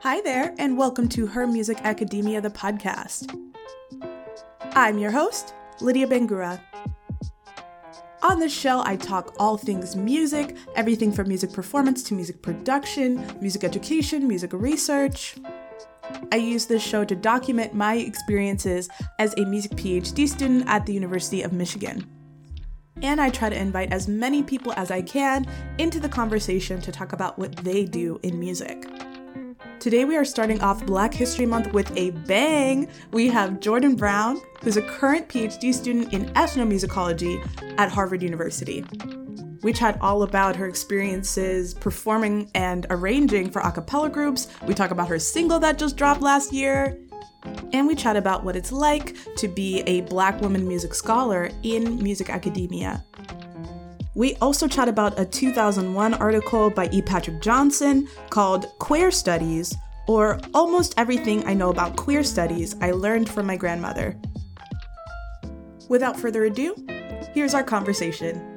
Hi there, and welcome to Her Music Academia, the podcast. I'm your host, Lydia Bangura. On this show, I talk all things music, everything from music performance to music production, music education, music research. I use this show to document my experiences as a music PhD student at the University of Michigan. And I try to invite as many people as I can into the conversation to talk about what they do in music. Today we are starting off Black History Month with a bang. We have Jordan Brown, who's a current PhD student in ethnomusicology at Harvard University. We chat all about her experiences performing and arranging for a cappella groups. We talk about her single that just dropped last year. And we chat about what it's like to be a black woman music scholar in music academia. We also chat about a 2001 article by E. Patrick Johnson called Quare Studies, or Almost Everything I Know About Queer Studies I Learned from My Grandmother. Without further ado, here's our conversation.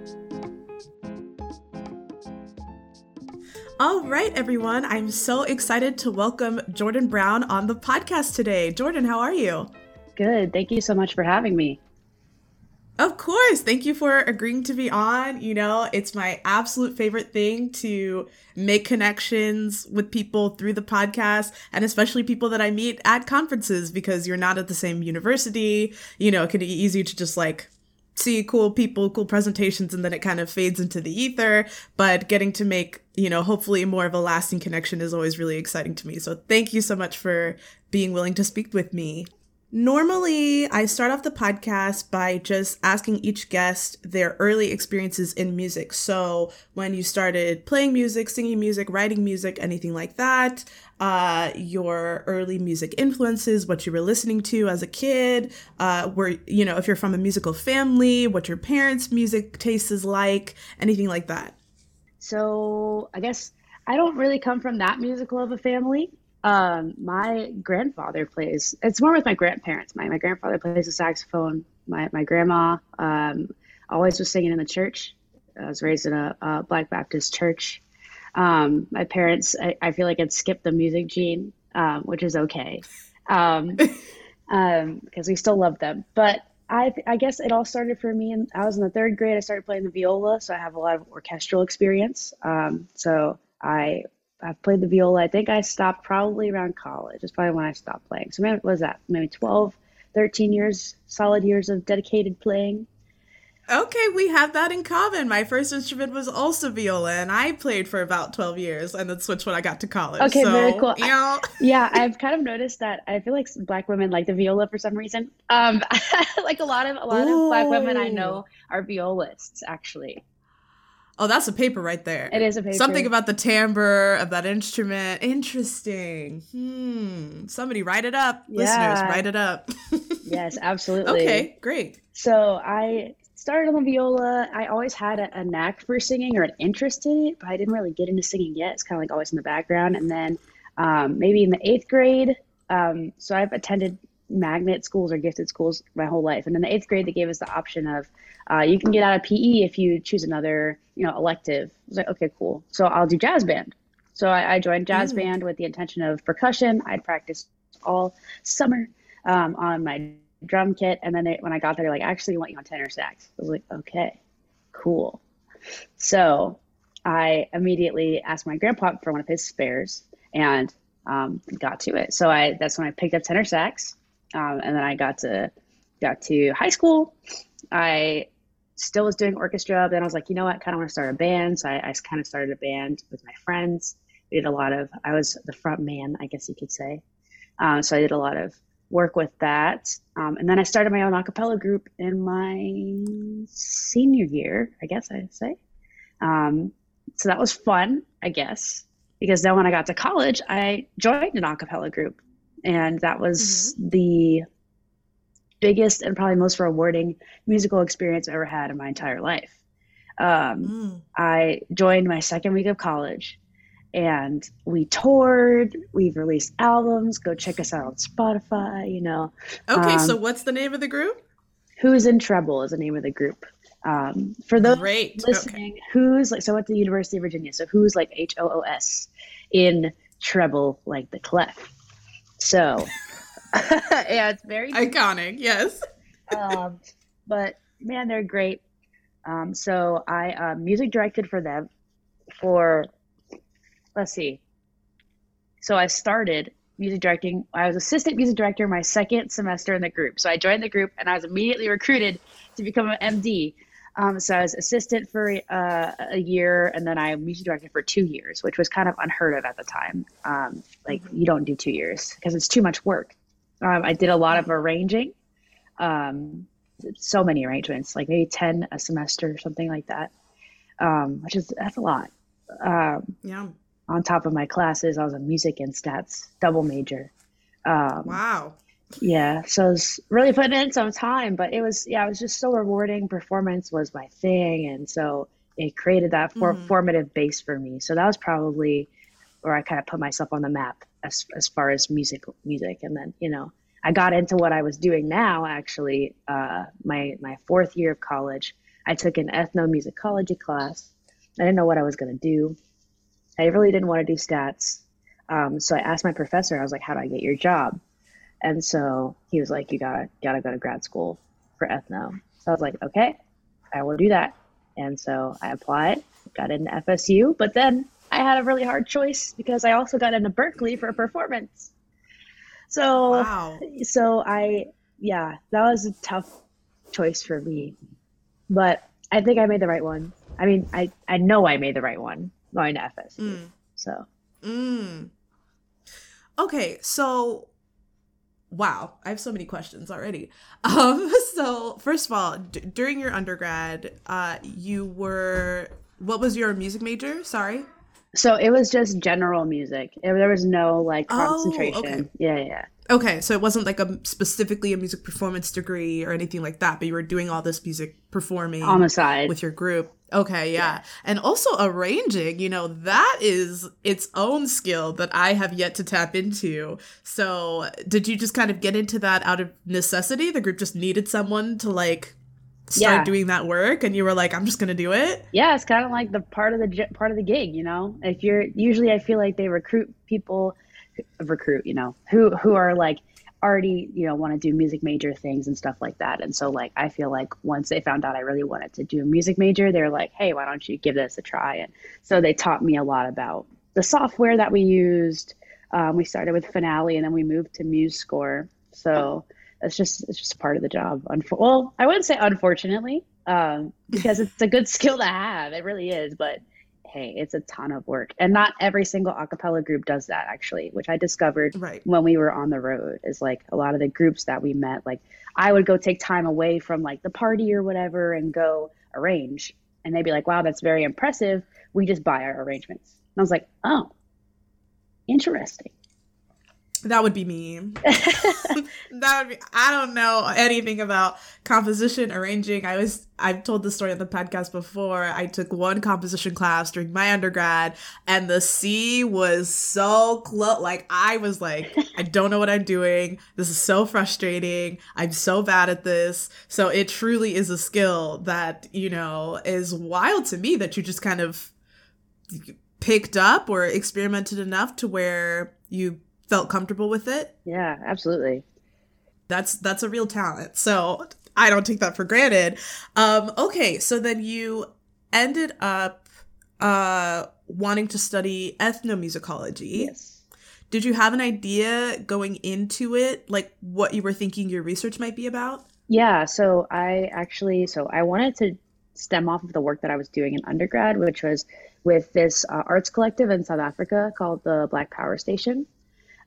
All right, everyone, I'm so excited to welcome Jordan Brown on the podcast today. Jordan, how are you? Good. Thank you so much for having me. Of course. Thank you for agreeing to be on. You know, it's my absolute favorite thing to make connections with people through the podcast and especially people that I meet at conferences because you're not at the same university. You know, it can be easy to just like see cool people, cool presentations, and then it kind of fades into the ether. But getting to make, you know, hopefully more of a lasting connection is always really exciting to me. So thank you so much for being willing to speak with me. Normally, I start off the podcast by just asking each guest their early experiences in music. So, when you started playing music, singing music, writing music, anything like that, uh, your early music influences, what you were listening to as a kid, uh, where, you know, if you're from a musical family, what your parents' music taste is like, anything like that. So, I guess I don't really come from that musical of a family. Um, my grandfather plays. It's more with my grandparents. My my grandfather plays the saxophone. My my grandma um, always was singing in the church. I was raised in a, a Black Baptist church. Um, my parents, I, I, feel like, had skipped the music gene, um, which is okay, because um, um, we still love them. But I, I guess it all started for me. And I was in the third grade. I started playing the viola, so I have a lot of orchestral experience. Um, so I I've played the viola. I think I stopped probably around college. It's probably when I stopped playing. So maybe what was that? Maybe 12, 13 years, solid years of dedicated playing. Okay, we have that in common. My first instrument was also viola, and I played for about 12 years and then switched when I got to college. Okay, so, very cool. You know. I, yeah, I've kind of noticed that I feel like black women like the viola for some reason. Um, like a lot of a lot Ooh. of black women I know are violists actually. Oh, that's a paper right there. It is a paper. Something about the timbre of that instrument. Interesting. Hmm. Somebody write it up. Yeah. Listeners, write it up. yes, absolutely. Okay, great. So I started on the viola. I always had a, a, knack for singing or an interest in it, but I didn't really get into singing yet. It's kind of like always in the background. And then um, maybe in the eighth grade, um, so I've attended magnet schools or gifted schools my whole life. And in the eighth grade, they gave us the option of uh, you can get out of PE if you choose another, you know, elective. I was like, okay, cool. So I'll do jazz band. So I, I joined jazz mm. band with the intention of percussion. I'd practiced all summer um, on my drum kit, and then they, when I got there, they're like, actually, we want you on tenor sax. I was like, okay, cool. So I immediately asked my grandpa for one of his spares and um, got to it. So I that's when I picked up tenor sax, um, and then I got to got to high school. I still was doing orchestra. But then I was like, you know what, kind of want to start a band. So I, I kind of started a band with my friends. We did a lot of, I was the front man, I guess you could say. Um, so I did a lot of work with that. Um, and then I started my own a cappella group in my senior year, I guess I'd say. Um, so that was fun, I guess, because then when I got to college, I joined an a cappella group. And that was mm-hmm. the biggest and probably most rewarding musical experience I've ever had in my entire life. Um, mm. I joined my second week of college and we toured. We've released albums. Go check us out on Spotify, you know. Okay, um, so what's the name of the group? Hoos in Treble is the name of the group. Um, for those Great. listening, who's like so at the University of Virginia. So who's like H O O S in treble like the clef. So yeah, it's very Iconic, yes. um, but man, they're great. Um, so I uh, music directed for them for let's see. So I started music directing. I was assistant music director my second semester in the group. So I joined the group and I was immediately recruited to become an MD. Um, so I was assistant for uh, a year, and then I music directed for two years, which was kind of unheard of at the time. Um, like you don't do two years because it's too much work. Um, I did a lot of arranging, um, so many arrangements, like maybe ten a semester or something like that, um, which is that's a lot. Um, Yeah. on top of my classes, I was a music and stats double major. Um, Wow. Yeah, so I was really putting in some time, but it was yeah, it was just so rewarding. Performance was my thing, and so it created that for- Mhm. formative base for me. So that was probably where I kind of put myself on the map as as far as music music, and then you know I got into what I was doing now. Actually, uh, my my fourth year of college, I took an ethnomusicology class. I didn't know what I was going to do. I really didn't want to do stats. Um, so I asked my professor, I was like, how do I get your job? And so he was like, you gotta, gotta go to grad school for ethno. So I was like, okay, I will do that. And so I applied, got into FSU, but then I had a really hard choice because I also got into Berkeley for performance. So, Wow. so I, yeah, that was a tough choice for me, but I think I made the right one. I mean, I, I know I made the right one going to FSU. Mm. So Mm. Okay, so wow, I have so many questions already. Um, so first of all, d- during your undergrad, uh, you were what was your music major? Sorry. So it was just general music. It- there was no like Oh, concentration. okay. Yeah, yeah. Okay, so it wasn't like a specifically a music performance degree or anything like that, but you were doing all this music performing On the side. with your group. Okay, yeah. And also arranging, you know, that is its own skill that I have yet to tap into. So, did you just kind of get into that out of necessity? The group just needed someone to like start Yeah. doing that work and you were like, I'm just going to do it? yeah, it's kind of like the part of the part of the gig, you know. If you're usually, I feel like they recruit people, recruit, you know, who who are like already, you know, want to do music major things and stuff like that. And so, like, I feel like once they found out I really wanted to do a music major, they're like, hey, why don't you give this a try? And so they taught me a lot about the software that we used. Um, we started with Finale, and then we moved to MuseScore. So it's just it's just part of the job. Well, I wouldn't say unfortunately, um, because it's a good skill to have. It really is, but hey, it's a ton of work, and not every single a cappella group does that actually, which I discovered Right. when we were on the road. Is like a lot of the groups that we met, like I would go take time away from like the party or whatever and go arrange, and they'd be like, "Wow, that's very impressive. We just buy our arrangements." And I was like, "Oh, interesting." That would be me. that would be I don't know anything about composition, arranging. I was I've told the story on the podcast before. I took one composition class during my undergrad and the C was so close like I was like I don't know what I'm doing. This is so frustrating. I'm so bad at this. So it truly is a skill that, you know, is wild to me that you just kind of picked up or experimented enough to where you felt comfortable with it Yeah, absolutely. that's that's a real talent so i don't take that for granted um okay so then you ended up uh wanting to study ethnomusicology Yes. did you have an idea going into it like what you were thinking your research might be about Yeah, so I actually, so I wanted to stem off of the work that I was doing in undergrad, which was with this uh, arts collective in South Africa called the Black Power Station.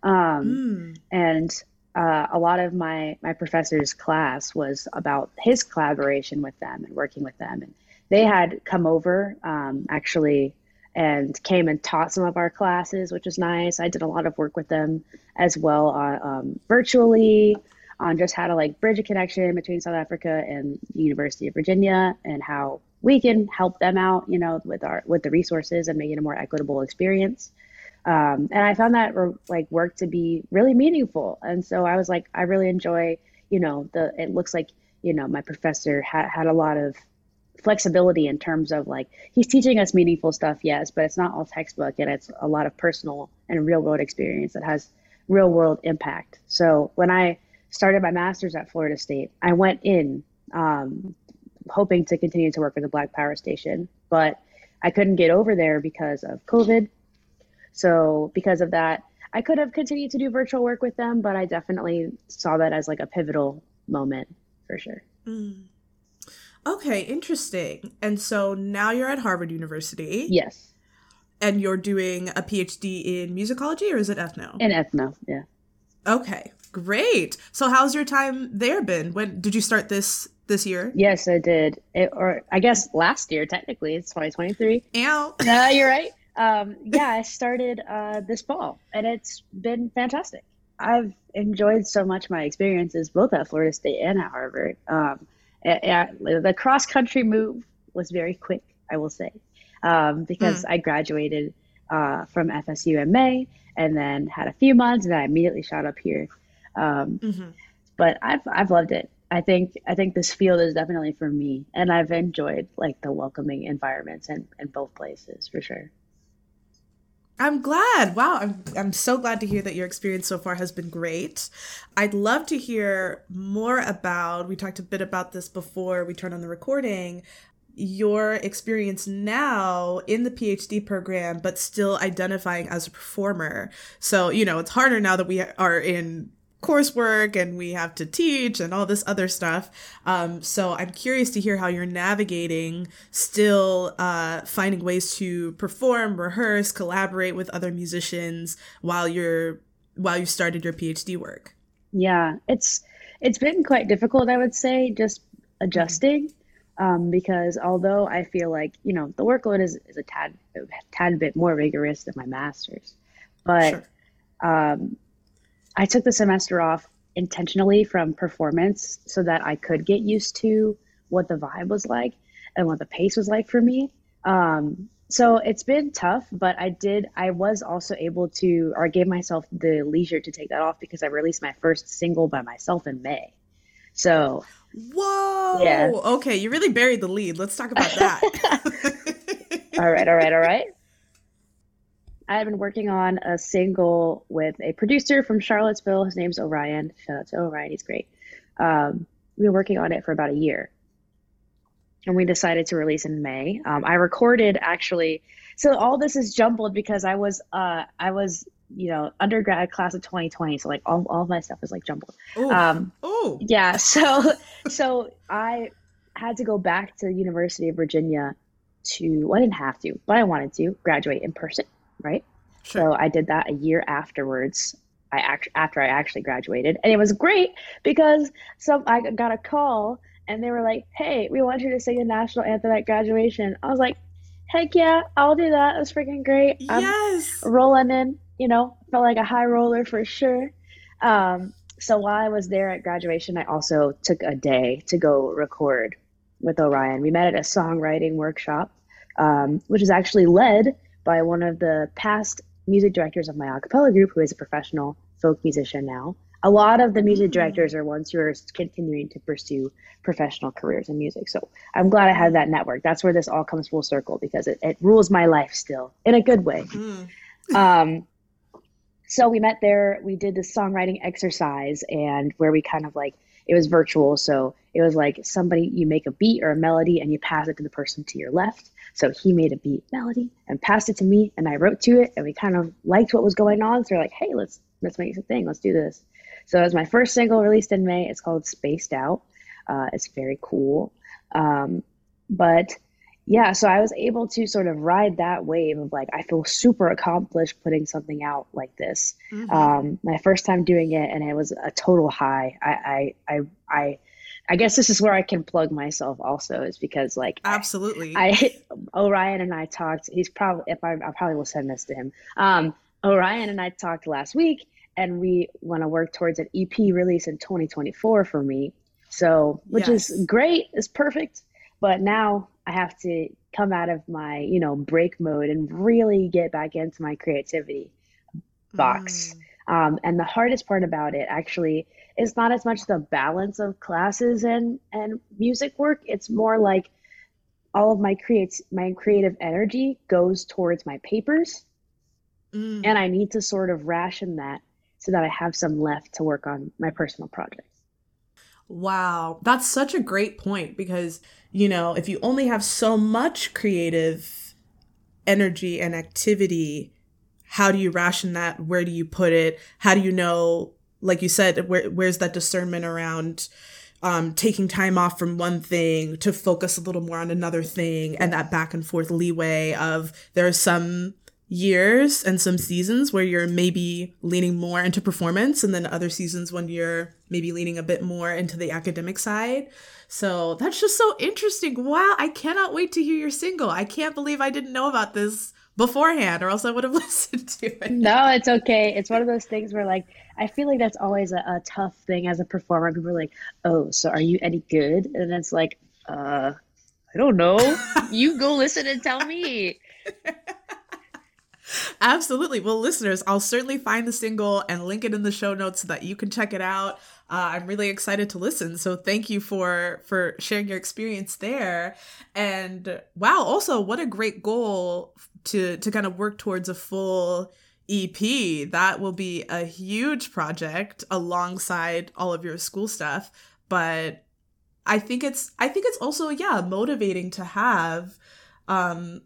Um, mm. and uh, a lot of my my professor's class was about his collaboration with them and working with them. And they had come over um, actually and came and taught some of our classes which was nice. I did a lot of work with them as well uh, um, virtually on just how to like bridge a connection between south africa and the university of virginia and how we can help them out you know with our with the resources and make it a more equitable experience um, and I found that like work to be really meaningful. And so I was like, I really enjoy, you know, the it looks like you know, my professor had, had a lot of flexibility in terms of like he's teaching us meaningful stuff yes but it's not all textbook and it's a lot of personal and real world experience that has real world impact so when i started my master's at florida state i went in um, hoping to continue to work with the black power station but i couldn't get over there because of covid so because of that i could have continued to do virtual work with them but i definitely saw that as like a pivotal moment for sure mm. Okay, interesting. And so now you're at Harvard University. Yes. And you're doing a PhD in musicology or is it ethno? In ethno, yeah. Okay, great. So how's your time there been? When did you start this this year? Yes, I did. It, or I guess last year technically. It's 2023. Yeah. No, you're right. Um, yeah, I started uh, this fall and it's been fantastic. I've enjoyed so much my experiences both at Florida State and at Harvard. Um, the cross country move was very quick, I will say, um, because mm. I graduated uh, from FSU in May and then had a few months and I immediately shot up here. Um, mm-hmm. But I've I've loved it. I think I think this field is definitely for me, and I've enjoyed like the welcoming environments in, in both places for sure. I'm glad. Wow, I'm I'm so glad to hear that your experience so far has been great. I'd love to hear more about. We talked a bit about this before we turned on the recording. Your experience now in the PhD program, but still identifying as a performer. So, you know, it's harder now that we are in coursework and we have to teach and all this other stuff. Um, so I'm curious to hear how you're navigating still uh, finding ways to perform, rehearse, collaborate with other musicians while you're while you started your PhD work. Yeah, it's it's been quite difficult, I would say, just adjusting. Um, because although I feel like you know the workload is, is a tad a tad bit more rigorous than my master's, but sure. um, I took the semester off intentionally from performance so that I could get used to what the vibe was like and what the pace was like for me. Um, so it's been tough, but I did, I was also able to, or I gave myself the leisure to take that off because I released my first single by myself in May. So, whoa. Yeah. Okay. You really buried the lead. Let's talk about that. all right. All right. All right. I've been working on a single with a producer from Charlottesville. His name's Orion. Shout out to Orion, he's great. Um, we were working on it for about a year, and we decided to release in May. Um, I recorded actually. So all this is jumbled because I was uh, I was you know undergrad class of 2020, so like all, all of my stuff is like jumbled. Ooh. Um, Ooh. Yeah. So so I had to go back to the University of Virginia to well, I didn't have to, but I wanted to graduate in person right? Sure. So I did that a year afterwards. I act- after I actually graduated, and it was great because some I got a call and they were like, "Hey, we want you to sing the national anthem at graduation." I was like, "Heck yeah, I'll do that. That's freaking great." Yes, I'm rolling in. You know, felt like a high roller for sure. Um, so while I was there at graduation, I also took a day to go record with Orion. We met at a songwriting workshop, um, which is actually led by one of the past music directors of my a cappella group, who is a professional folk musician now. A lot of the music mm. directors are ones who are continuing to pursue professional careers in music. So I'm glad I had that network. That's where this all comes full circle because it, it rules my life still in a good way. Mm. um, so we met there. We did this songwriting exercise, and where we kind of like it was virtual. So it was like somebody you make a beat or a melody and you pass it to the person to your left so he made a beat melody and passed it to me, and I wrote to it, and we kind of liked what was going on. So we're like, hey, let's let's make a thing. Let's do this. So it was my first single released in May. It's called Spaced Out. Uh, it's very cool. Um, but yeah, so I was able to sort of ride that wave of like, I feel super accomplished putting something out like this. Mm-hmm. Um, my first time doing it, and it was a total high. I, I, I, I I guess this is where I can plug myself also is because like absolutely I, I Orion and I talked he's probably if I, I probably will send this to him um Orion and I talked last week and we want to work towards an EP release in 2024 for me so which yes. is great is perfect but now I have to come out of my you know break mode and really get back into my creativity box mm. um, and the hardest part about it actually it's not as much the balance of classes and and music work. It's more like all of my creates my creative energy goes towards my papers, mm. and I need to sort of ration that so that I have some left to work on my personal projects. Wow, that's such a great point because you know if you only have so much creative energy and activity how do you ration that where do you put it how do you know like you said, where, where's that discernment around um, taking time off from one thing to focus a little more on another thing and that back and forth leeway of there are some years and some seasons where you're maybe leaning more into performance and then other seasons when you're maybe leaning a bit more into the academic side. So that's just so interesting. Wow, I cannot wait to hear your single. I can't believe I didn't know about this beforehand or else I would have listened to it. No, it's okay. It's one of those things where like I feel like that's always a, a tough thing as a performer. People are like, "Oh, so are you any good?" And it's like, "Uh, I don't know. you go listen and tell me." Absolutely. Well, listeners, I'll certainly find the single and link it in the show notes so that you can check it out. Uh, I'm really excited to listen. So thank you for for sharing your experience there. And wow, also what a great goal to to kind of work towards a full EP. That will be a huge project alongside all of your school stuff, but I think it's I think it's also yeah, motivating to have um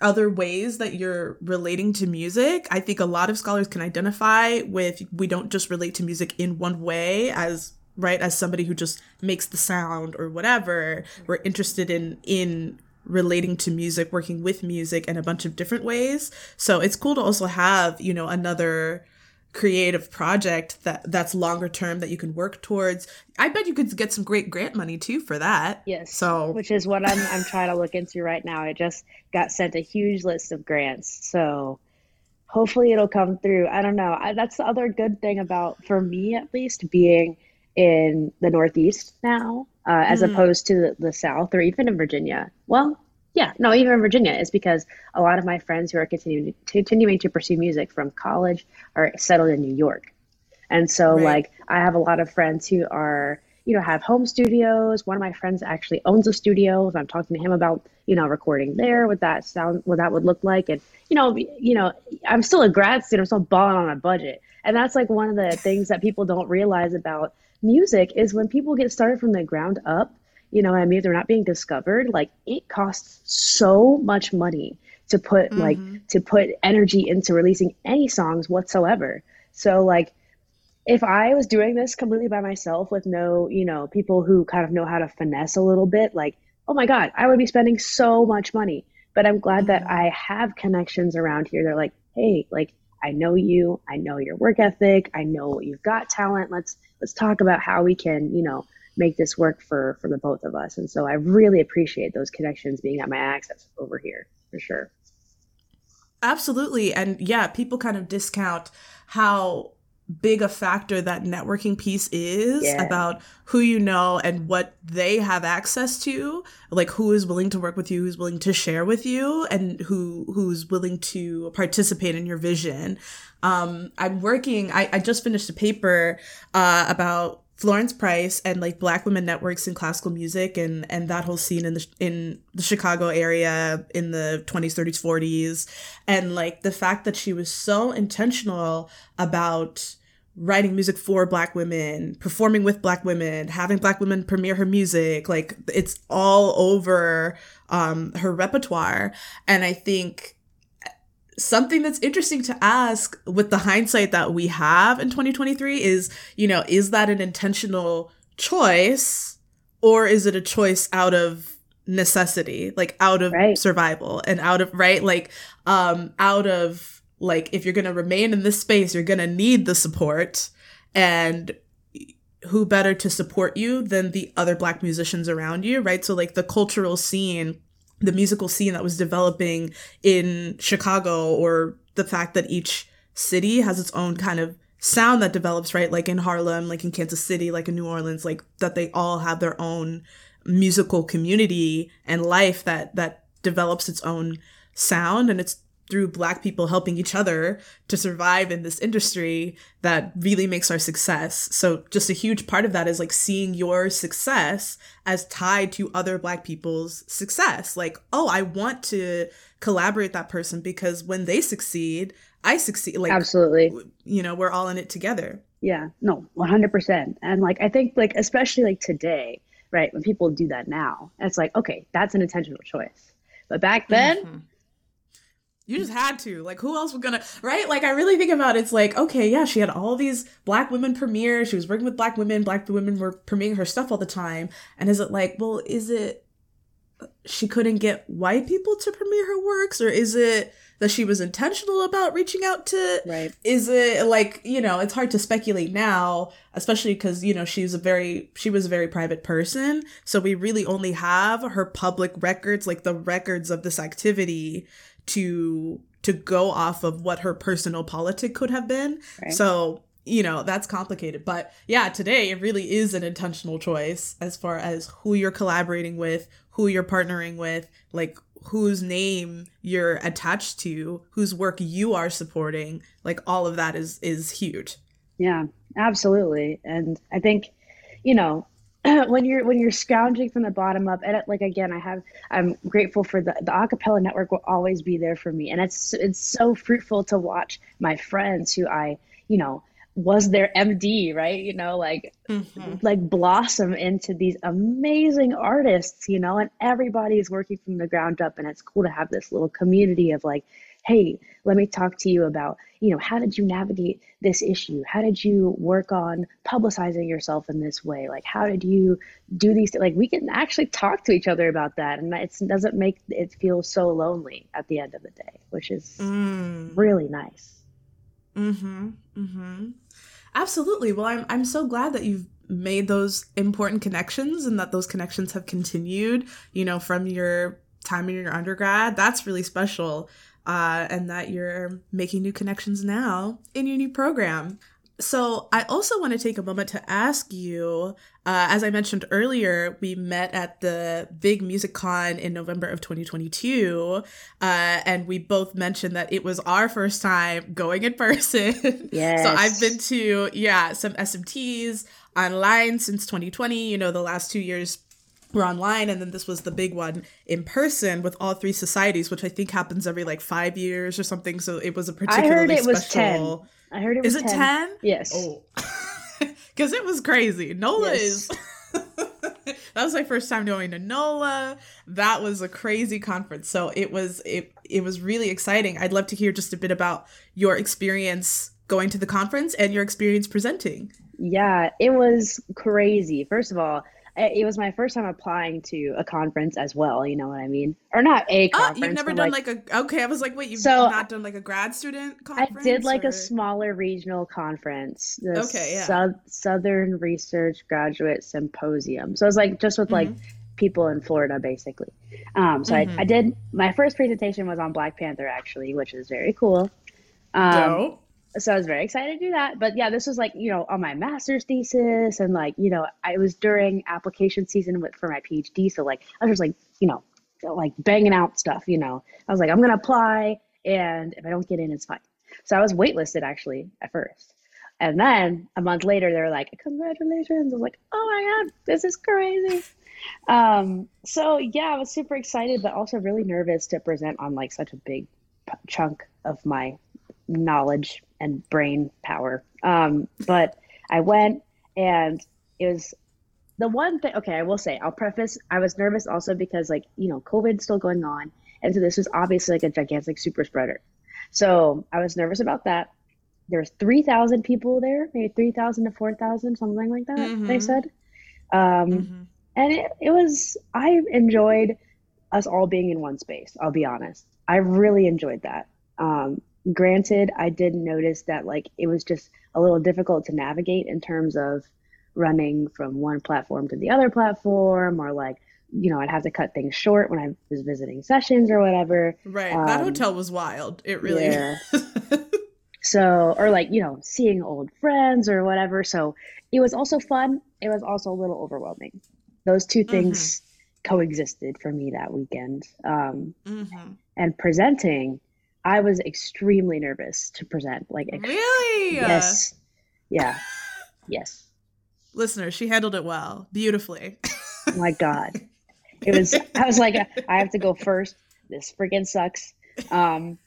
other ways that you're relating to music. I think a lot of scholars can identify with we don't just relate to music in one way as right as somebody who just makes the sound or whatever. We're interested in in relating to music, working with music in a bunch of different ways. So it's cool to also have, you know, another creative project that that's longer term that you can work towards. I bet you could get some great grant money too for that. Yes. So which is what I'm I'm trying to look into right now. I just got sent a huge list of grants. So hopefully it'll come through. I don't know. I, that's the other good thing about for me at least being in the Northeast now, uh, as mm. opposed to the, the South or even in Virginia. Well, yeah, no, even in Virginia is because a lot of my friends who are continuing to, continuing to pursue music from college are settled in New York, and so right. like I have a lot of friends who are you know have home studios. One of my friends actually owns a studio. So I'm talking to him about you know recording there, what that sound, what that would look like, and you know, you know, I'm still a grad student. I'm still balling on a budget, and that's like one of the things that people don't realize about music is when people get started from the ground up you know i mean? They're not being discovered. Like it costs so much money to put mm-hmm. like to put energy into releasing any songs whatsoever. So like if i was doing this completely by myself with no you know people who kind of know how to finesse a little bit like oh my god i would be spending so much money. But i'm glad that mm-hmm. i have connections around here. They're like hey like I know you, I know your work ethic, I know you've got talent. Let's let's talk about how we can, you know, make this work for for the both of us. And so I really appreciate those connections being at my access over here for sure. Absolutely. And yeah, people kind of discount how big a factor that networking piece is yeah. about who you know and what they have access to like who is willing to work with you who's willing to share with you and who who's willing to participate in your vision um i'm working i, I just finished a paper uh about Florence Price and like Black women networks in classical music and and that whole scene in the in the Chicago area in the 20s 30s 40s and like the fact that she was so intentional about writing music for black women, performing with black women, having black women premiere her music, like it's all over um, her repertoire. And I think something that's interesting to ask with the hindsight that we have in 2023 is, you know, is that an intentional choice or is it a choice out of necessity, like out of right. survival and out of, right? Like, um, out of, like if you're going to remain in this space you're going to need the support and who better to support you than the other black musicians around you right so like the cultural scene the musical scene that was developing in chicago or the fact that each city has its own kind of sound that develops right? Like in harlem like in kansas city like in new orleans like that they all have their own musical community and life that that develops its own sound. And it's through black people helping each other to survive in this industry that really makes our success. So just a huge part of that is like seeing your success as tied to other black people's success. Like oh i want to collaborate that person because when they succeed i succeed like absolutely. you know we're all in it together. Yeah. No 100% and like i think like especially like today right when people do that now it's like okay that's an intentional choice. But back then mm-hmm you just had to. Like, who else was gonna, right? Like, I really think about it, it's like, okay, yeah, she had all these black women premiere. She was working with black women. Black women were premiering her stuff all the time. And is it like, well, is it she couldn't get white people to premiere her works? Or is it that she was intentional about reaching out to? Right. Is it like, you know, it's hard to speculate now, especially because, you know, she's a very, she was a very private person. So we really only have her public records, like the records of this activity to to go off of what her personal politic could have been. Right. So, you know, that's complicated. But yeah, today it really is an intentional choice as far as who you're collaborating with, who you're partnering with, like whose name you're attached to, whose work you are supporting. Like all of that is is huge. Yeah, absolutely. And I think, you know, when you're when you're scrounging from the bottom up and like again i have i'm grateful for the the acapella network will always be there for me. And it's it's so fruitful to watch my friends who i you know was their md right? You know like mm-hmm. like blossom into these amazing artists you know and everybody is working from the ground up. And it's cool to have this little community of like hey, let me talk to you about, you know, how did you navigate this issue? How did you work on publicizing yourself in this way? Like, how did you do these? Like, we can actually talk to each other about that. And it doesn't make it feel so lonely at the end of the day, which is mm. really nice. Mm-hmm. Mm-hmm. Absolutely. Well, I'm, I'm so glad that you've made those important connections and that those connections have continued, you know, from your time in your undergrad. That's really special uh, and that you're making new connections now in your new program. So, I also want to take a moment to ask you uh, as I mentioned earlier, we met at the big music con in November of 2022. Uh, and we both mentioned that it was our first time going in person. Yes. so I've been to, yeah, some SMTs online since 2020. You know, the last two years were online and then this was the big one in person with all three societies which i think happens every like five years or something. So it was a particularly I heard it special... was 10 i heard it was is it 10 yes. Oh. Because it was crazy. Nola yes. is that was my first time going to nola. That was a crazy conference. So it was it it was really exciting. I'd love to hear just a bit about your experience going to the conference and your experience presenting. Yeah it was crazy. First of all it was my first time applying to a conference as well. You know what I mean? Or not a conference. Oh, you've never done like, like, a okay. I was like, wait, you've so not done like a grad student conference? I did like or? a smaller regional conference. okay, yeah. Sou- Southern Research Graduate Symposium. So it was like just with mm-hmm. like people in Florida, basically. Um, so mm-hmm. I, I did my first presentation was on Black Panther actually, which is very cool. Um, so I was very excited to do that. But yeah, this was like, you know, on my master's thesis and like, you know, I was during application season with for my PhD. So like I was just like, you know, like banging out stuff, you know. I was like, I'm gonna apply and if I don't get in, it's fine. So I was waitlisted actually at first. And then a month later they were like, Congratulations. I was like, Oh my god, this is crazy. Um, so yeah, I was super excited, but also really nervous to present on like such a big chunk of my knowledge and brain power. Um, but I went and it was the one thing, okay, I will say, I'll preface, I was nervous also because, like, you know, COVID's still going on. And so this was obviously like a gigantic super spreader. So I was nervous about that. There's 3,000 people there, maybe 3,000 to 4,000, something like that, mm-hmm. they said. Um, mm-hmm. And it, it was, I enjoyed us all being in one space, I'll be honest. I really enjoyed that. Um, granted i did notice that like it was just a little difficult to navigate in terms of running from one platform to the other platform or like you know i'd have to cut things short when i was visiting sessions or whatever right um, that hotel was wild it really yeah. so or like you know seeing old friends or whatever so it was also fun it was also a little overwhelming those two things mm-hmm. coexisted for me that weekend um, mm-hmm. and presenting I was extremely nervous to present. Like, really? Yes. Yeah. yes. Listener, she handled it well, beautifully. oh my God. It was, I was like, I have to go first. This freaking sucks. Um,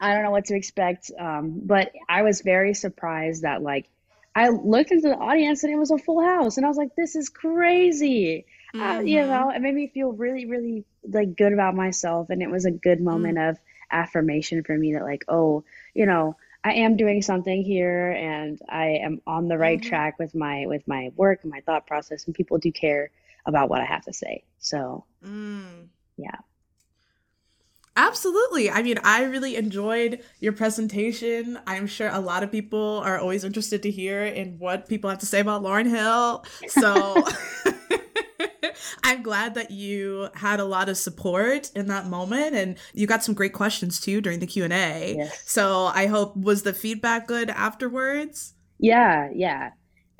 I don't know what to expect. Um, but I was very surprised that, like, I looked into the audience and it was a full house. And I was like, this is crazy. Mm-hmm. Uh, you mm-hmm. know, it made me feel really, really like good about myself. And it was a good moment mm-hmm. of affirmation for me that, like, oh, you know, I am doing something here and I am on the right mm-hmm. track with my with my work and my thought process and people do care about what I have to say. So mm. yeah. Absolutely. I mean, I really enjoyed your presentation. I'm sure a lot of people are always interested to hear in what people have to say about Lauryn Hill. So I'm glad that you had a lot of support in that moment and you got some great questions too during the Q&A. Yes. So I hope was the feedback good afterwards? Yeah, yeah.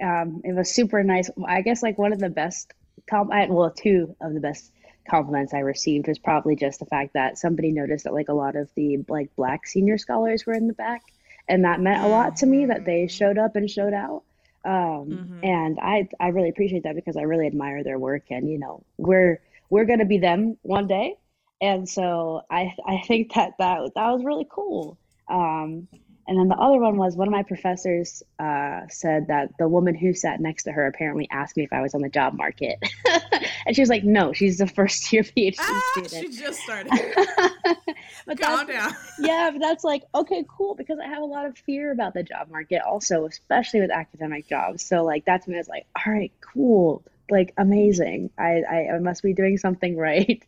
Um, it was super nice. I guess like one of the best com- well, two of the best compliments I received was probably just the fact that somebody noticed that like a lot of the like black senior scholars were in the back and that meant a lot to me that they showed up and showed out um, mm-hmm. and I I really appreciate that because I really admire their work and you know we're we're gonna be them one day and so I I think that that that was really cool um, and then the other one was one of my professors uh, said that the woman who sat next to her apparently asked me if I was on the job market. and she was like, no, she's the first year PhD ah, student. She just started. but Calm down. yeah, but that's like, okay, cool, because I have a lot of fear about the job market also, especially with academic jobs. So, like, that's to me is like, all right, cool, like, amazing. I, I, I must be doing something right.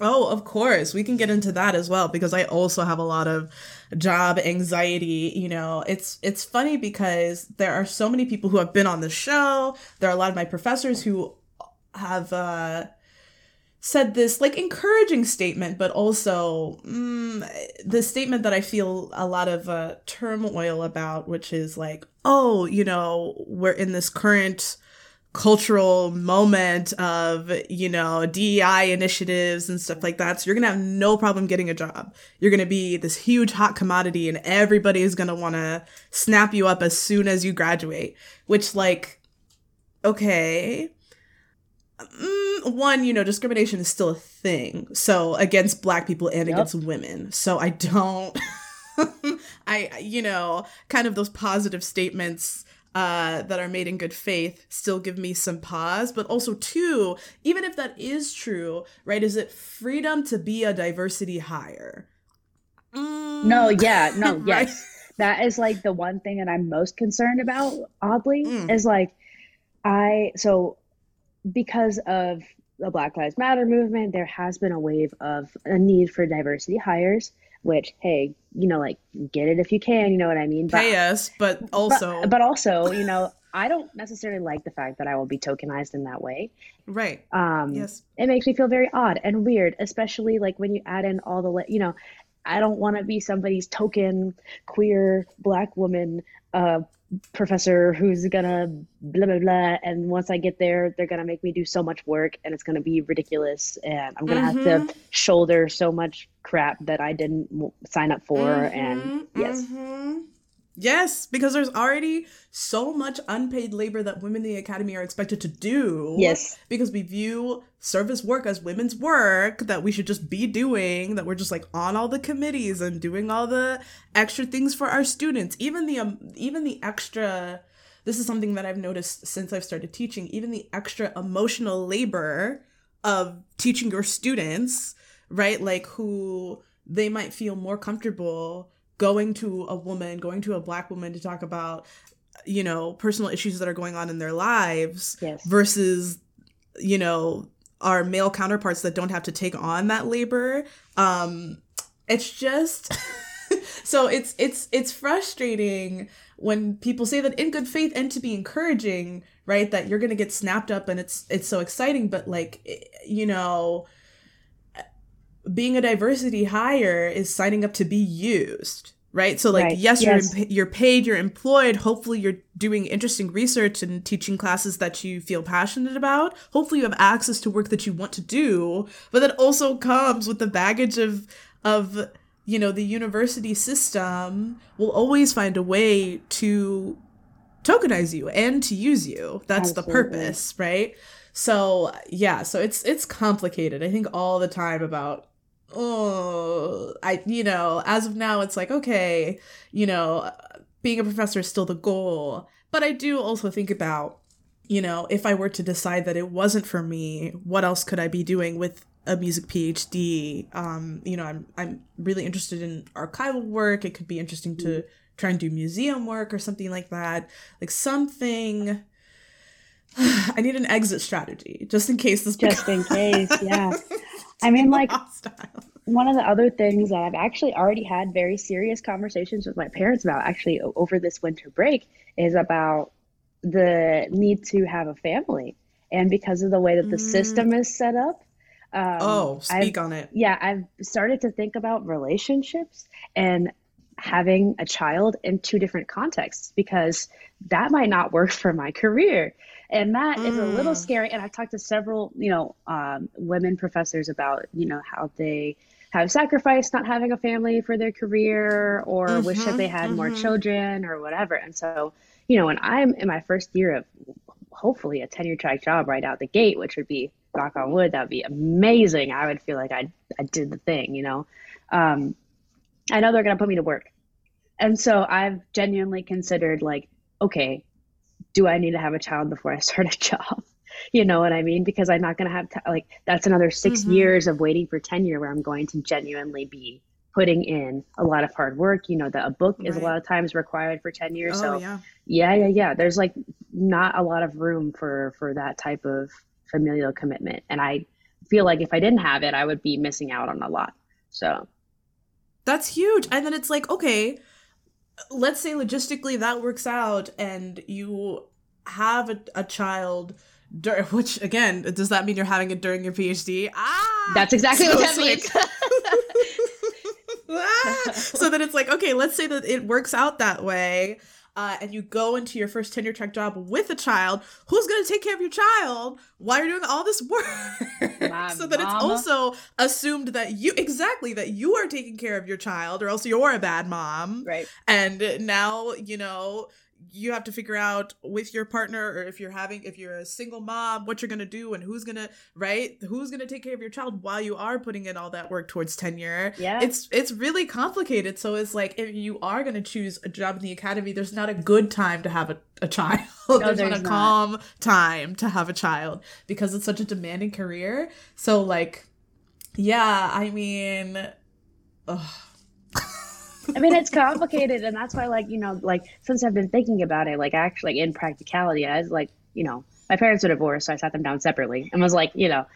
Oh, of course. We can get into that as well because I also have a lot of job anxiety, you know. It's it's funny because there are so many people who have been on the show. There are a lot of my professors who have uh said this like encouraging statement but also mm, the statement that i feel a lot of uh, turmoil about which is like oh you know we're in this current cultural moment of, you know, DEI initiatives and stuff like that. So you're going to have no problem getting a job. You're going to be this huge hot commodity and everybody is going to want to snap you up as soon as you graduate, which like, okay. Mm, one, you know, discrimination is still a thing. So against black people and yep. against women. So I don't, I, you know, kind of those positive statements uh, that are made in good faith still give me some pause. But also, two, even if that is true, right, is it freedom to be a diversity hire? Mm. No, yeah, no, right? yes. That is like the one thing that I'm most concerned about, oddly, mm. is like, I, so because of the Black Lives Matter movement, there has been a wave of a need for diversity hires which hey you know like get it if you can you know what i mean? But, pay us but also but, but also you know i don't necessarily like the fact that i will be tokenized in that way. Right. Um yes. it makes me feel very odd and weird especially like when you add in all the you know i don't want to be somebody's token queer black woman uh professor who's gonna blah blah blah and once i get there they're gonna make me do so much work and it's gonna be ridiculous and i'm gonna mm-hmm. have to mm-hmm. shoulder so much crap that i didn't sign up for mm-hmm. and yes mm-hmm. Yes, because there's already so much unpaid labor that women in the academy are expected to do. Yes. Because we view service work as women's work that we should just be doing, that we're just like on all the committees and doing all the extra things for our students. Even the um, even the extra this is something that I've noticed since I've started teaching, even the extra emotional labor of teaching your students, right? Like who they might feel more comfortable going to a woman, going to a black woman to talk about, you know, personal issues that are going on in their lives yes. versus, you know, our male counterparts that don't have to take on that labor. Um, it's just so it's it's it's frustrating when people say that in good faith and to be encouraging, right? That you're gonna get snapped up and it's it's so exciting, but like you know being a diversity hire is signing up to be used right? So like right. yes, yes, you're you're paid you're employed. Hopefully you're doing interesting research and teaching classes that you feel passionate about. Hopefully you have access to work that you want to do but that also comes with the baggage of of you know the university system will always find a way to tokenize you and to use you. That's Absolutely. the purpose right? So yeah so it's it's complicated. I think all the time about oh i you know as of now it's like okay you know being a professor is still the goal but i do also think about you know if i were to decide that it wasn't for me what else could i be doing with a music PhD. Um, you know, I'm I'm really interested in archival work. It could be interesting to try and do museum work or something like that. Like something. I need an exit strategy just in case this. Just becomes... in case, yeah. I mean, like one of the other things that I've actually already had very serious conversations with my parents about, actually over this winter break, is about the need to have a family. And because of the way that the mm. system is set up, um, oh, speak I've, on it. Yeah, I've started to think about relationships and having a child in two different contexts because that might not work for my career. And that mm. is a little mm. scary. And I've talked to several, you know, um, women professors about, you know, how they have sacrificed not having a family for their career or mm-hmm, wish that they had mm-hmm. more children or whatever. And so, you know, when I'm in my first year of hopefully a tenure track job right out the gate, which would be knock on wood, that would be amazing. I would feel like I I did the thing, you know. Um, I know they're gonna put me to work, and so I've genuinely considered like, okay, do I need to have a child before I start a job? you know what I mean? Because I'm not gonna have to like that's another 6 mm-hmm. years of waiting for tenure where I'm going to genuinely be putting in a lot of hard work. You know that a book right. is a lot of times required for tenure. Oh, so yeah. yeah, yeah, yeah. There's like not a lot of room for for that type of familial commitment. And I feel like if I didn't have it, I would be missing out on a lot. So that's huge. And then it's like, okay, let's say logistically that works out and you have a, a child dur- which again does that mean you're having it during your phd ah! That's exactly so what that means. ah! so then it's like okay let's say that it works out that way uh, and you go into your first tenure track job with a child, who's going to take care of your child while you're doing all this work? so that it's also assumed that you exactly that you are taking care of your child, or else you're a bad mom. Right. And now you know you have to figure out with your partner or if you're having if you're a single mom what you're going to do and who's going to right? Who's going to take care of your child while you are putting in all that work towards tenure. Yeah. It's it's really complicated. So it's like if you are going to choose a job in the academy there's not a good time to have a, a child. No, there's, there's, not a not. calm time to have a child because it's such a demanding career. So like yeah i mean ugh I mean, it's complicated, and that's why, like, you know, like since I've been thinking about it, like, actually, like, in practicality, I was like, you know, my parents are divorced, so I sat them down separately and was like, you know,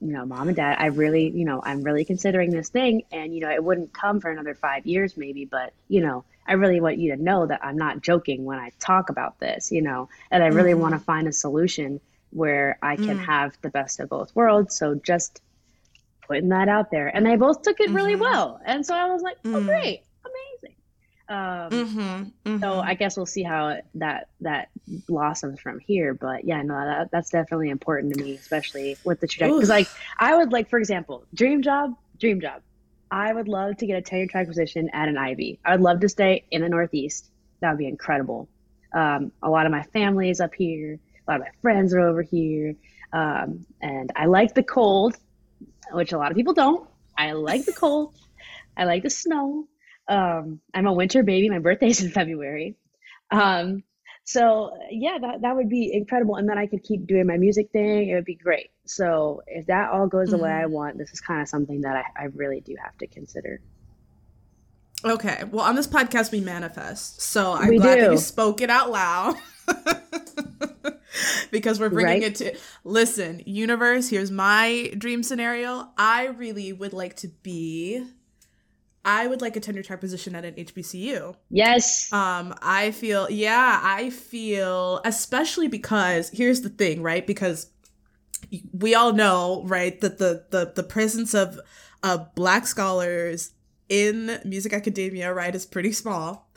you know, mom and dad, I really, you know, I'm really considering this thing, and you know, it wouldn't come for another five years, maybe, but you know, I really want you to know that I'm not joking when I talk about this, you know, and I really mm-hmm. want to find a solution where I can mm. have the best of both worlds. So just putting that out there, and they both took it mm-hmm. really well, and so I was like, oh, mm. great um, mm-hmm, mm-hmm. So I guess we'll see how that that blossoms from here. But yeah, no, that, that's definitely important to me, especially with the trajectory. Because like I would like, for example, dream job, dream job. I would love to get a tenure track position at an Ivy. I would love to stay in the Northeast. That would be incredible. Um, a lot of my family is up here. A lot of my friends are over here, um, and I like the cold, which a lot of people don't. I like the cold. I like the snow. Um, I'm a winter baby. My birthday's in February. Um, so yeah, that, that would be incredible. And then I could keep doing my music thing. It would be great. So if that all goes mm-hmm. the way I mm-hmm. want, this is kind of something that I, I really do have to consider. Okay. Well, on this podcast, we manifest. So I'm we glad do. that you spoke it out loud. because we're bringing right? it to listen, universe, here's my dream scenario. I really would like to be I would like a tenure track position at an HBCU. Yes. Um, I feel, yeah, I feel, especially because here's the thing, right? Because we all know, right, that the the the presence of uh, black scholars in music academia, right, is pretty small,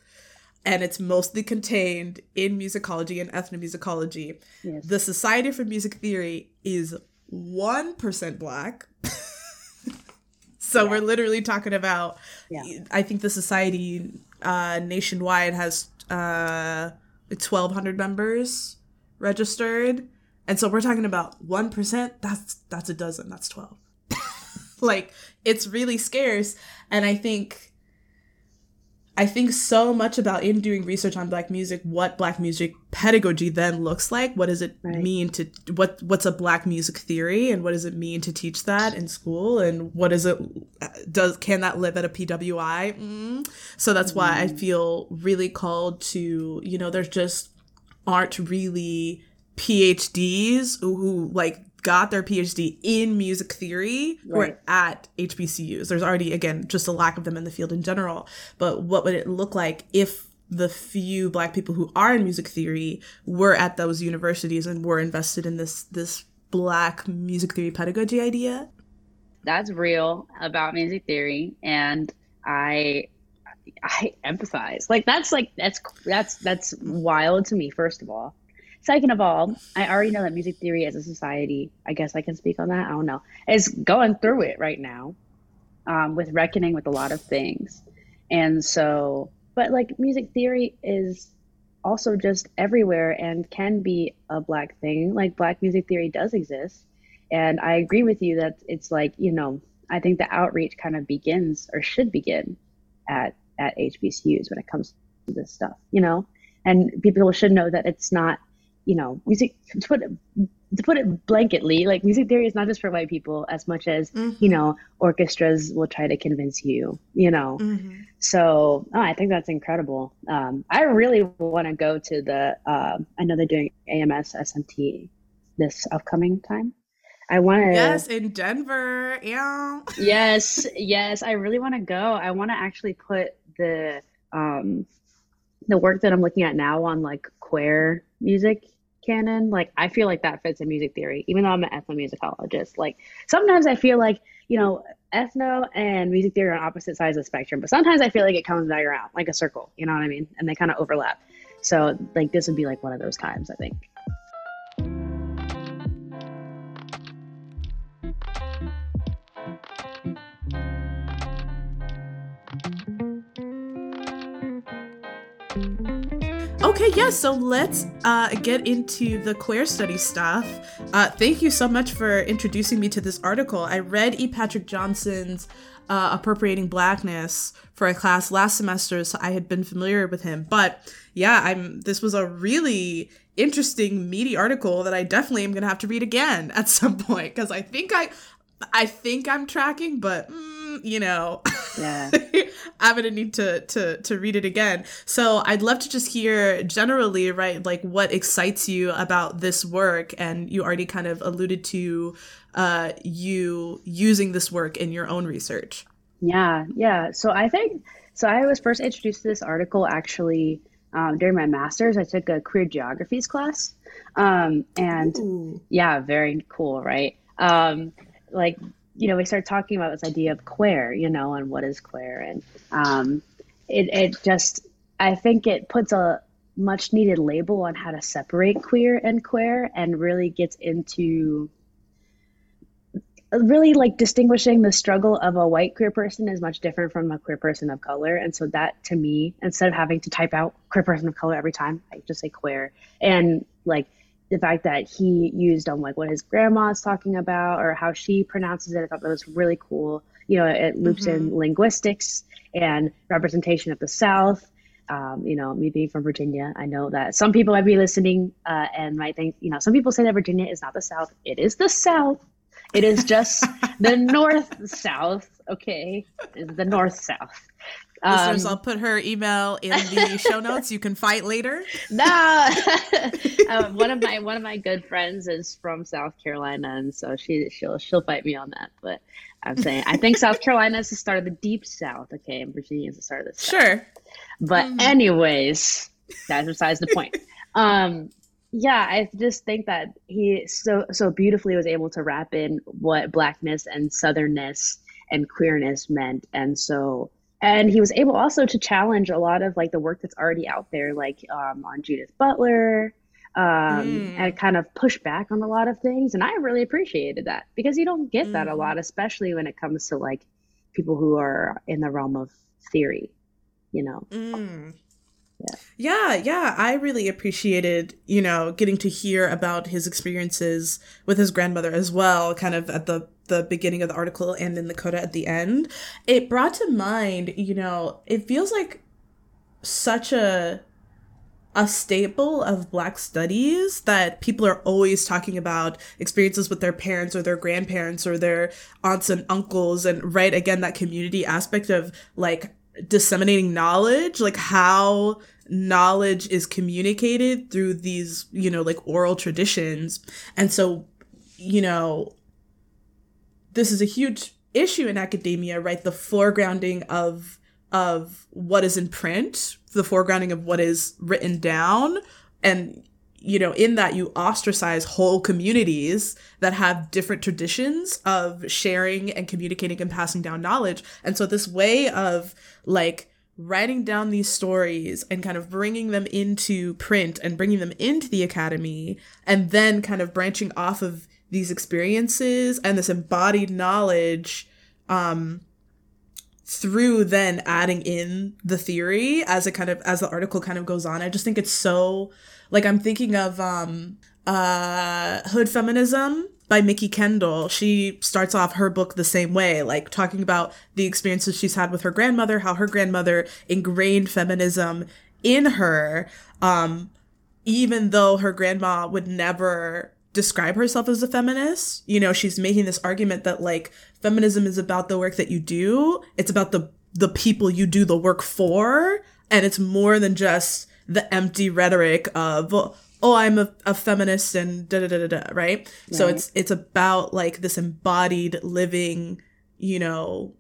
and it's mostly contained in musicology and ethnomusicology. Yes. The Society for Music Theory is one percent black. so yeah. we're literally talking about. Yeah. I think the society uh, nationwide has uh, 1,200 members registered, and so we're talking about one percent. That's that's a dozen. That's twelve. like it's really scarce, and I think I think so much about in doing research on black music, what black music pedagogy then looks like. What does it right. mean to what what's a black music theory and what does it mean to teach that in school and what is it does can that live at a PWI? Mm. So that's mm. why I mm-hmm. feel really called to, you know, there's just aren't really PhDs who, who like got their PhD in music theory right. or at HBCUs. There's already, again, just a lack of them in the field in general. But what would it look like if the few black people who are in music theory were at those universities and were invested in this this black music theory pedagogy idea? That's real about music theory and I I empathize. Like that's like that's that's that's wild to me first of all Second of all, I already know that music theory as a society, I guess I can speak on that. I don't know, is going through it right now um, with reckoning with a lot of things. And so, but like music theory is also just everywhere and can be a black thing. Like black music theory does exist. And I agree with you that it's like, you know, I think the outreach kind of begins or should begin at, at HBCUs when it comes to this stuff, you know? And people should know that it's not you know, music to put it, to put it blanketly, like music theory is not just for white people as much as mm-hmm. you know orchestras will try to convince you. You know, mm-hmm. so oh, I think that's incredible. Um, I really want to go to the. Uh, I know they're doing AMS SMT this upcoming time. I want to. Yes, in Denver. Yeah. yes, yes. I really want to go. I want to actually put the um, the work that I'm looking at now on like queer music canon like i feel like that fits in music theory even though i'm an ethnomusicologist. Like sometimes i feel like you know ethno and music theory are on opposite sides of the spectrum but sometimes i feel like it comes back around like a circle you know what i mean? And they kind of overlap. So like this would be like one of those times i think Okay, yeah, so let's uh, get into the queer study stuff. Uh, thank you so much for introducing me to this article. I read E. Patrick Johnson's uh, Appropriating Blackness for a class last semester, so I had been familiar with him. But yeah, I'm. This was a really interesting, meaty article that I definitely am gonna have to read again at some point because I think I, I think I'm tracking, but. Mm, you know, yeah, I'm gonna need to to to read it again. So I'd love to just hear generally, right, like what excites you about this work, and you already kind of alluded to uh, you using this work in your own research. Yeah, yeah. So I think so. I was first introduced to this article actually um, during my master's. I took a queer geographies class, um, and Ooh. yeah, very cool, right? Um, like you know, we started talking about this idea of queer, you know, and what is queer. And um, it, it just, I think it puts a much needed label on how to separate queer and quare and really gets into really like distinguishing the struggle of a white queer person is much different from a queer person of color. And so that to me, instead of having to type out queer person of color every time, I just say quare. And like, the fact that he used on like what his grandma is talking about or how she pronounces it. I thought that was really cool. You know, it loops mm-hmm. in linguistics and representation of the South. Um, you know, me being from Virginia, I know that some people might be listening uh, and might think, you know, some people say that Virginia is not the South. It is the South. It is just the North South. Okay, the North South. Listeners, um, I'll put her email in the show notes. You can fight later. No, um, one of my one of my good friends is from South Carolina, and so she she'll she'll fight me on that. But I'm saying I think South Carolina is the start of the deep South. Okay, and Virginia is the start of the South. Sure. But mm. anyways, that's besides the point. Um, yeah, I just think that he so so beautifully was able to wrap in what blackness and southernness and queerness meant, and so and he was able also to challenge a lot of like the work that's already out there like um, on judith butler um, mm. and kind of push back on a lot of things and i really appreciated that because you don't get that mm. a lot especially when it comes to like people who are in the realm of theory, you know. Mm. Yeah. yeah, yeah. I really appreciated, you know, getting to hear about his experiences with his grandmother as well, kind of at the the beginning of the article and then the coda at the end. It brought to mind, you know, it feels like such a a staple of black studies that people are always talking about experiences with their parents or their grandparents or their aunts and uncles and right again that community aspect of like disseminating knowledge like how knowledge is communicated through these you know like oral traditions and so you know this is a huge issue in academia right? The foregrounding of of what is in print the foregrounding of what is written down. And you know in that you ostracize whole communities that have different traditions of sharing and communicating and passing down knowledge. And so this way of like writing down these stories and kind of bringing them into print and bringing them into the academy and then kind of branching off of these experiences and this embodied knowledge um through then adding in the theory as it kind of as the article kind of goes on i just think it's so like i'm thinking of um uh hood feminism by Mikki Kendall. She starts off her book the same way, like talking about the experiences she's had with her grandmother, how her grandmother ingrained feminism in her, um, even though her grandma would never describe herself as a feminist. You know, she's making this argument that like feminism is about the work that you do. It's about the the people you do the work for, and it's more than just the empty rhetoric of oh i'm a, a feminist and da da da da da right? right so it's it's about like this embodied living you know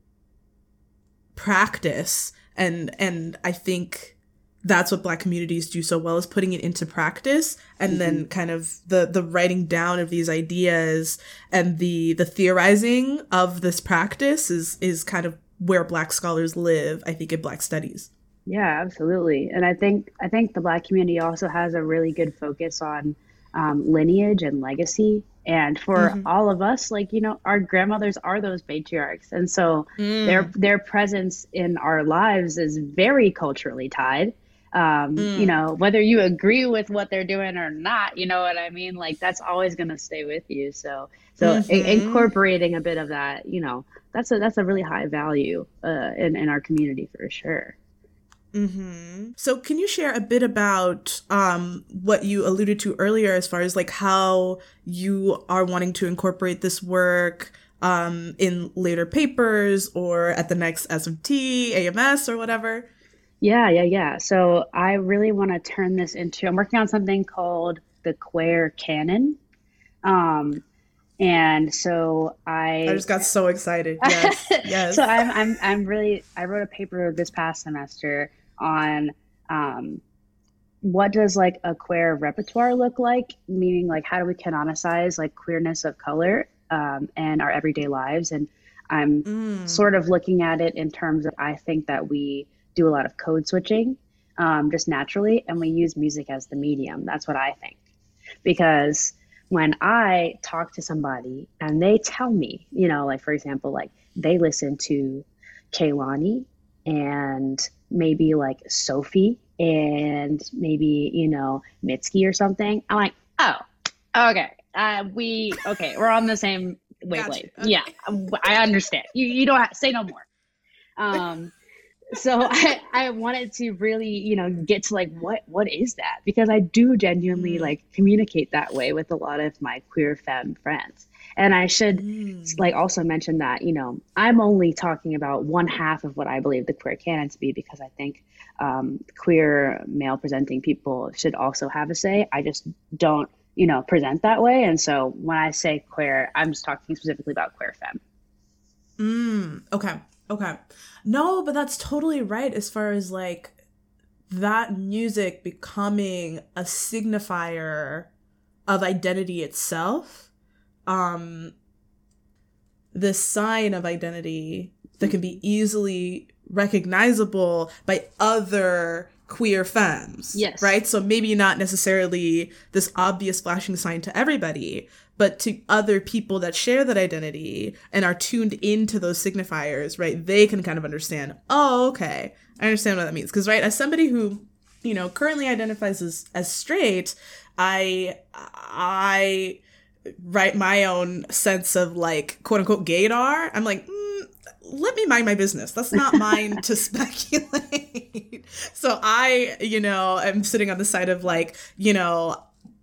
practice and and i think that's what black communities do so well is putting it into practice and mm-hmm. then kind of the the writing down of these ideas and the the theorizing of this practice is is kind of where black scholars live i think in black studies yeah absolutely and i think i think the black community also has a really good focus on um, lineage and legacy and for mm-hmm. all of us like you know our grandmothers are those patriarchs and so mm. their their presence in our lives is very culturally tied um, mm. you know whether you agree with what they're doing or not you know what i mean like that's always going to stay with you so so mm-hmm. I- incorporating a bit of that you know that's a that's a really high value uh, in, in our community for sure Mm-hmm. So, can you share a bit about um, what you alluded to earlier, as far as like how you are wanting to incorporate this work um, in later papers or at the next SMT, AMS, or whatever? Yeah, yeah, yeah. So I really want to turn this into. I'm working on something called the Queer Canon. Um, and so I. I just got so excited. Yes, yes. so I'm, I'm, I'm really. I wrote a paper this past semester on um, what does like a queer repertoire look like, meaning like how do we canonicize like queerness of color um, and our everyday lives, and I'm mm. sort of looking at it in terms of I think that we do a lot of code switching um, just naturally, and we use music as the medium. That's what I think. Because when I talk to somebody and they tell me, you know, like for example, like they listen to Kehlani and maybe like Sophie and maybe, you know, Mitski or something, I'm like, oh, okay. Uh, we, okay, we're on the same wavelength. Gotcha. Okay. Yeah, I understand. You, you don't have, say no more. Um, so I, I wanted to really you know get to like what what is that? Because i do genuinely mm. like communicate that way with a lot of my queer femme friends. And i should mm. like also mention that you know i'm only talking about one half of what i believe the queer canon to be because i think um, queer male presenting people should also have a say. I just don't you know present that way. And so when i say queer i'm just talking specifically about queer femme mm, okay Okay. No, but that's totally right as far as like that music becoming a signifier of identity itself. Um the sign of identity that can be easily recognizable by other queer femmes. Yes. Right? So maybe not necessarily this obvious flashing sign to everybody, but to other people that share that identity and are tuned into those signifiers, right? They can kind of understand, oh, okay, I understand what that means. Because, right, as somebody who, you know, currently identifies as, as straight, I, I, write my own sense of like quote unquote gaydar. I'm like, mm, let me mind my business. That's not mine to speculate. so I, you know, am sitting on the side of like, you know,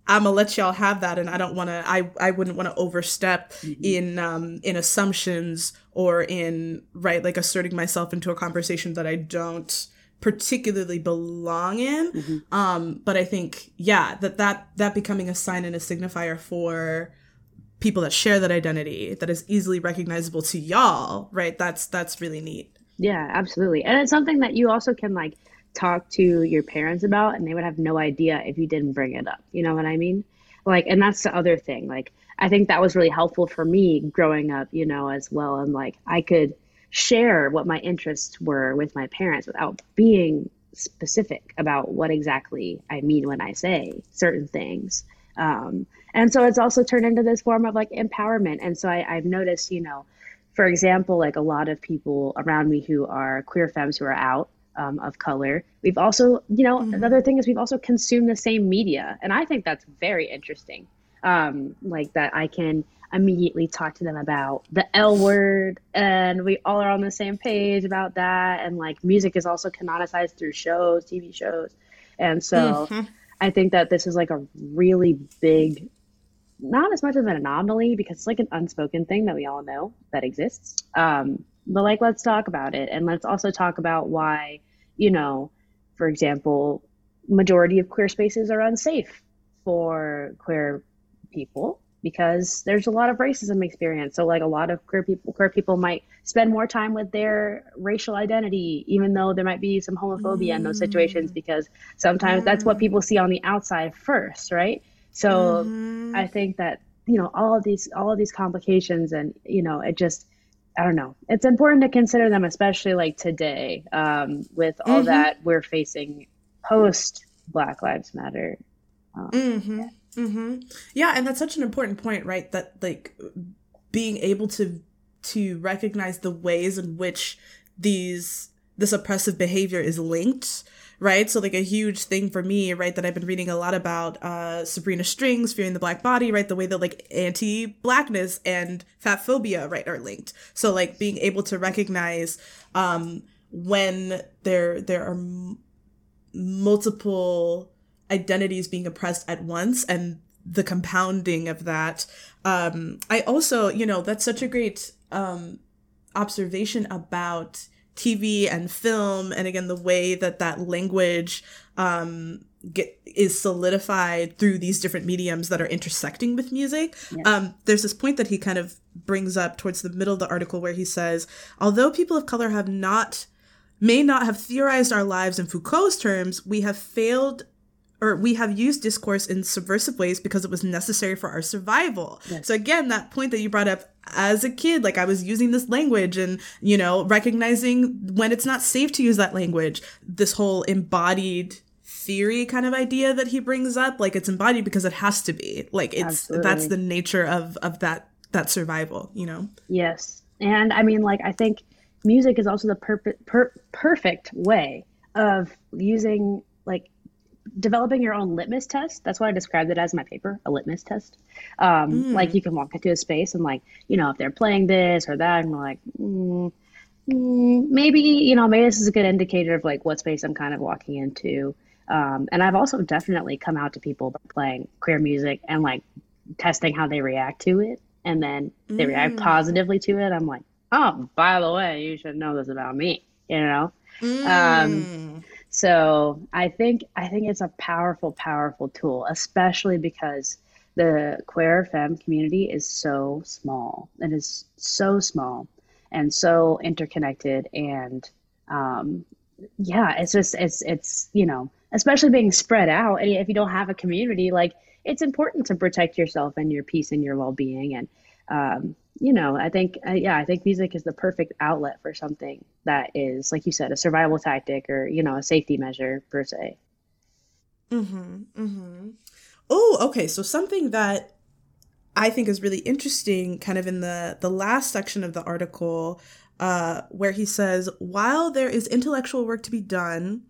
I'm gonna let y'all have that, and I don't want to. I I wouldn't want to overstep mm-hmm. in um in assumptions or in right like asserting myself into a conversation that I don't particularly belong in. Mm-hmm. Um, but I think yeah that that that becoming a sign and a signifier for people that share that identity that is easily recognizable to y'all right that's that's really neat yeah absolutely and it's something that you also can like talk to your parents about and they would have no idea if you didn't bring it up. You know what I mean? Like, and that's the other thing. Like, I think that was really helpful for me growing up, you know, as well. And like, I could share what my interests were with my parents without being specific about what exactly I mean when I say certain things. Um, and so it's also turned into this form of like empowerment. And so I, I've noticed, you know, for example, like a lot of people around me who are queer femmes who are out, um, of color. We've also, you know, mm-hmm. another thing is we've also consumed the same media, and I think that's very interesting. Um, like that, I can immediately talk to them about the L word, and we all are on the same page about that. And like, music is also canonicized through shows, TV shows, and so mm-hmm. I think that this is like a really big not as much of an anomaly because it's like an unspoken thing that we all know that exists. Um, but like, let's talk about it, and let's also talk about why you know, for example, majority of queer spaces are unsafe for queer people because there's a lot of racism experience. So like a lot of queer people queer people might spend more time with their racial identity, even though there might be some homophobia mm. in those situations, because sometimes mm. that's what people see on the outside first, right? So mm. I think that, you know, all of these all of these complications and, you know, it just I don't know. It's important to consider them, especially like today, um, with all mm-hmm. that we're facing post Black Lives Matter. Um, mm-hmm. Yeah. Mm-hmm. yeah, and that's such an important point, right? That like being able to to recognize the ways in which these this oppressive behavior is linked right? So like a huge thing for me, right, that I've been reading a lot about uh Sabrina Strings, Fearing the Black Body, right? The way that like anti-blackness and fat phobia, right, are linked. So like being able to recognize um when there there are m- multiple identities being oppressed at once and the compounding of that. Um I also, you know, that's such a great um observation about TV and film, and again, the way that that language um, get, is solidified through these different mediums that are intersecting with music. Um, there's this point that he kind of brings up towards the middle of the article where he says, although people of color have not may not have theorized our lives in Foucault's terms, we have failed or we have used discourse in subversive ways because it was necessary for our survival. Yes. So again, that point that you brought up as a kid, like I was using this language and, you know, recognizing when it's not safe to use that language, this whole embodied theory kind of idea that he brings up, like it's embodied because it has to be. Like it's Absolutely. that's the nature of of that that survival, you know. Yes. And I mean like I think music is also the perfect per- perfect way of using like developing your own litmus test. That's what I described it as in my paper, a litmus test. Um, mm. Like you can walk into a space and like, you know, if they're playing this or that, and we're like, mm, mm, maybe, you know, maybe this is a good indicator of like what space I'm kind of walking into. Um, and I've also definitely come out to people playing queer music and like testing how they react to it. And then they react mm. positively to it. I'm like, oh, by the way, you should know this about me, you know? Um, mm. So I think I think it's a powerful, powerful tool, especially because the queer femme community is so small. It is so small and so interconnected and um, yeah, it's just it's it's you know, especially being spread out. And if you don't have a community, like it's important to protect yourself and your peace and your well being and um, you know, I think, uh, yeah, I think music is the perfect outlet for something that is, like you said, a survival tactic or, you know, a safety measure per se. Mm-hmm. Mm-hmm. Oh, okay. So something that I think is really interesting, kind of in the the last section of the article, uh, where he says, while there is intellectual work to be done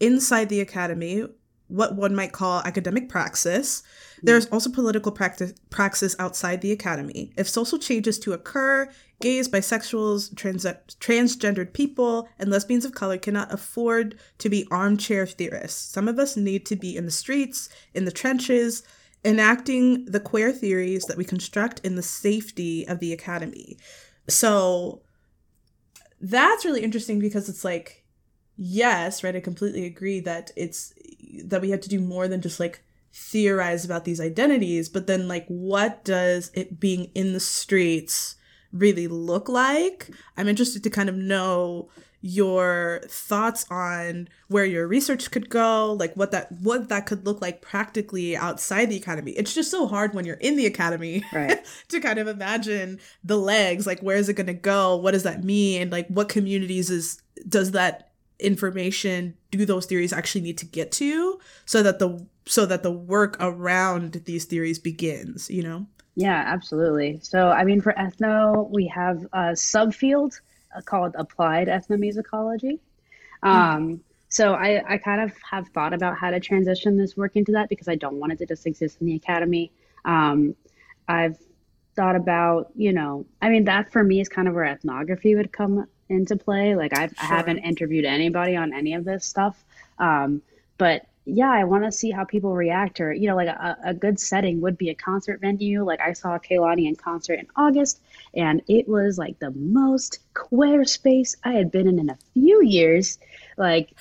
inside the academy, what one might call academic praxis, there's mm. also political practice, praxis outside the academy. If social changes to occur, gays, bisexuals, trans, transgendered people, and lesbians of color cannot afford to be armchair theorists. Some of us need to be in the streets, in the trenches, enacting the queer theories that we construct in the safety of the academy. So that's really interesting because it's like, yes, right, I completely agree that it's that we have to do more than just like theorize about these identities, but then like what does it being in the streets really look like? I'm interested to kind of know your thoughts on where your research could go like what that what that could look like practically outside the academy it's just so hard when you're in the academy right. to kind of imagine the legs like where is it going to go what does that mean like what communities is does that information do those theories actually need to get to so that the so that the work around these theories begins you know? Yeah absolutely. So i mean for ethno we have a subfield uh, called applied ethnomusicology. Mm-hmm. um, so I, I kind of have thought about how to transition this work into that because i don't want it to just exist in the academy. Um, i've thought about you know i mean that for me is kind of where ethnography would come into play. Like I've, sure. I haven't interviewed anybody on any of this stuff. Um, but yeah, I want to see how people react or, you know, like a, a good setting would be a concert venue. Like I saw Kehlani in concert in August and it was like the most queer space I had been in in a few years. Like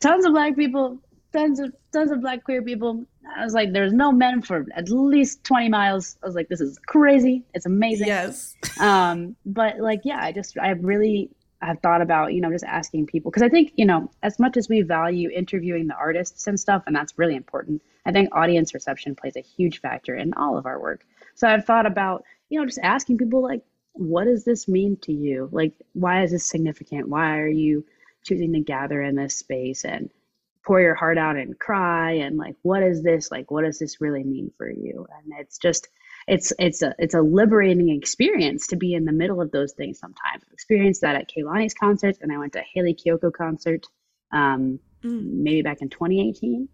tons of black people, tons of, tons of black queer people. I was like, there's no men for at least 20 miles. I was like, this is crazy. It's amazing. Yes. um, but like, yeah, I just, I really I've thought about, you know, just asking people because I think, you know, as much as we value interviewing the artists and stuff, and that's really important, I think audience reception plays a huge factor in all of our work. So I've thought about, you know, just asking people like, what does this mean to you? Like, why is this significant? Why are you choosing to gather in this space and pour your heart out and cry? And like, what is this? Like, what does this really mean for you? And it's just, it's it's a it's a liberating experience to be in the middle of those things sometimes. I've experienced that at Kehlani's concert and I went to Hayley Kiyoko concert um, mm. maybe back in 2018.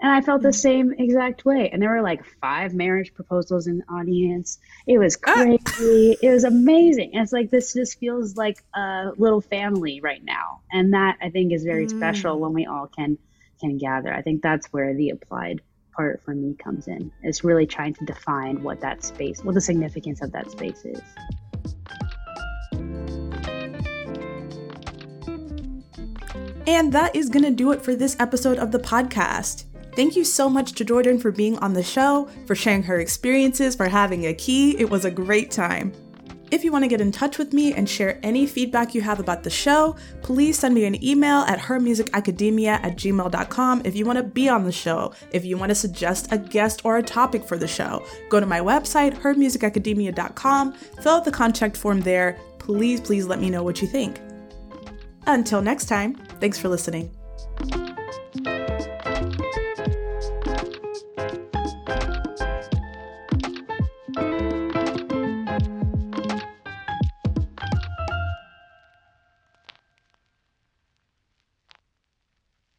And I felt mm. the same exact way. And there were like five marriage proposals in the audience. It was ah. crazy. Ah. It was amazing. And it's like this just feels like a little family right now. And that I think is very mm. special when we all can can gather. I think that's where the applied part for me comes in. It's really trying to define what that space, what the significance of that space is. And that is going to do it for this episode of the podcast. Thank you so much to Jordan for being on the show, for sharing her experiences, for having a key. It was a great time. If you want to get in touch with me and share any feedback you have about the show, please send me an email at hermusicacademia at gmail.com if you want to be on the show, if you want to suggest a guest or a topic for the show. Go to my website, hermusicacademia.com, fill out the contact form there. Please, please let me know what you think. Until next time, thanks for listening.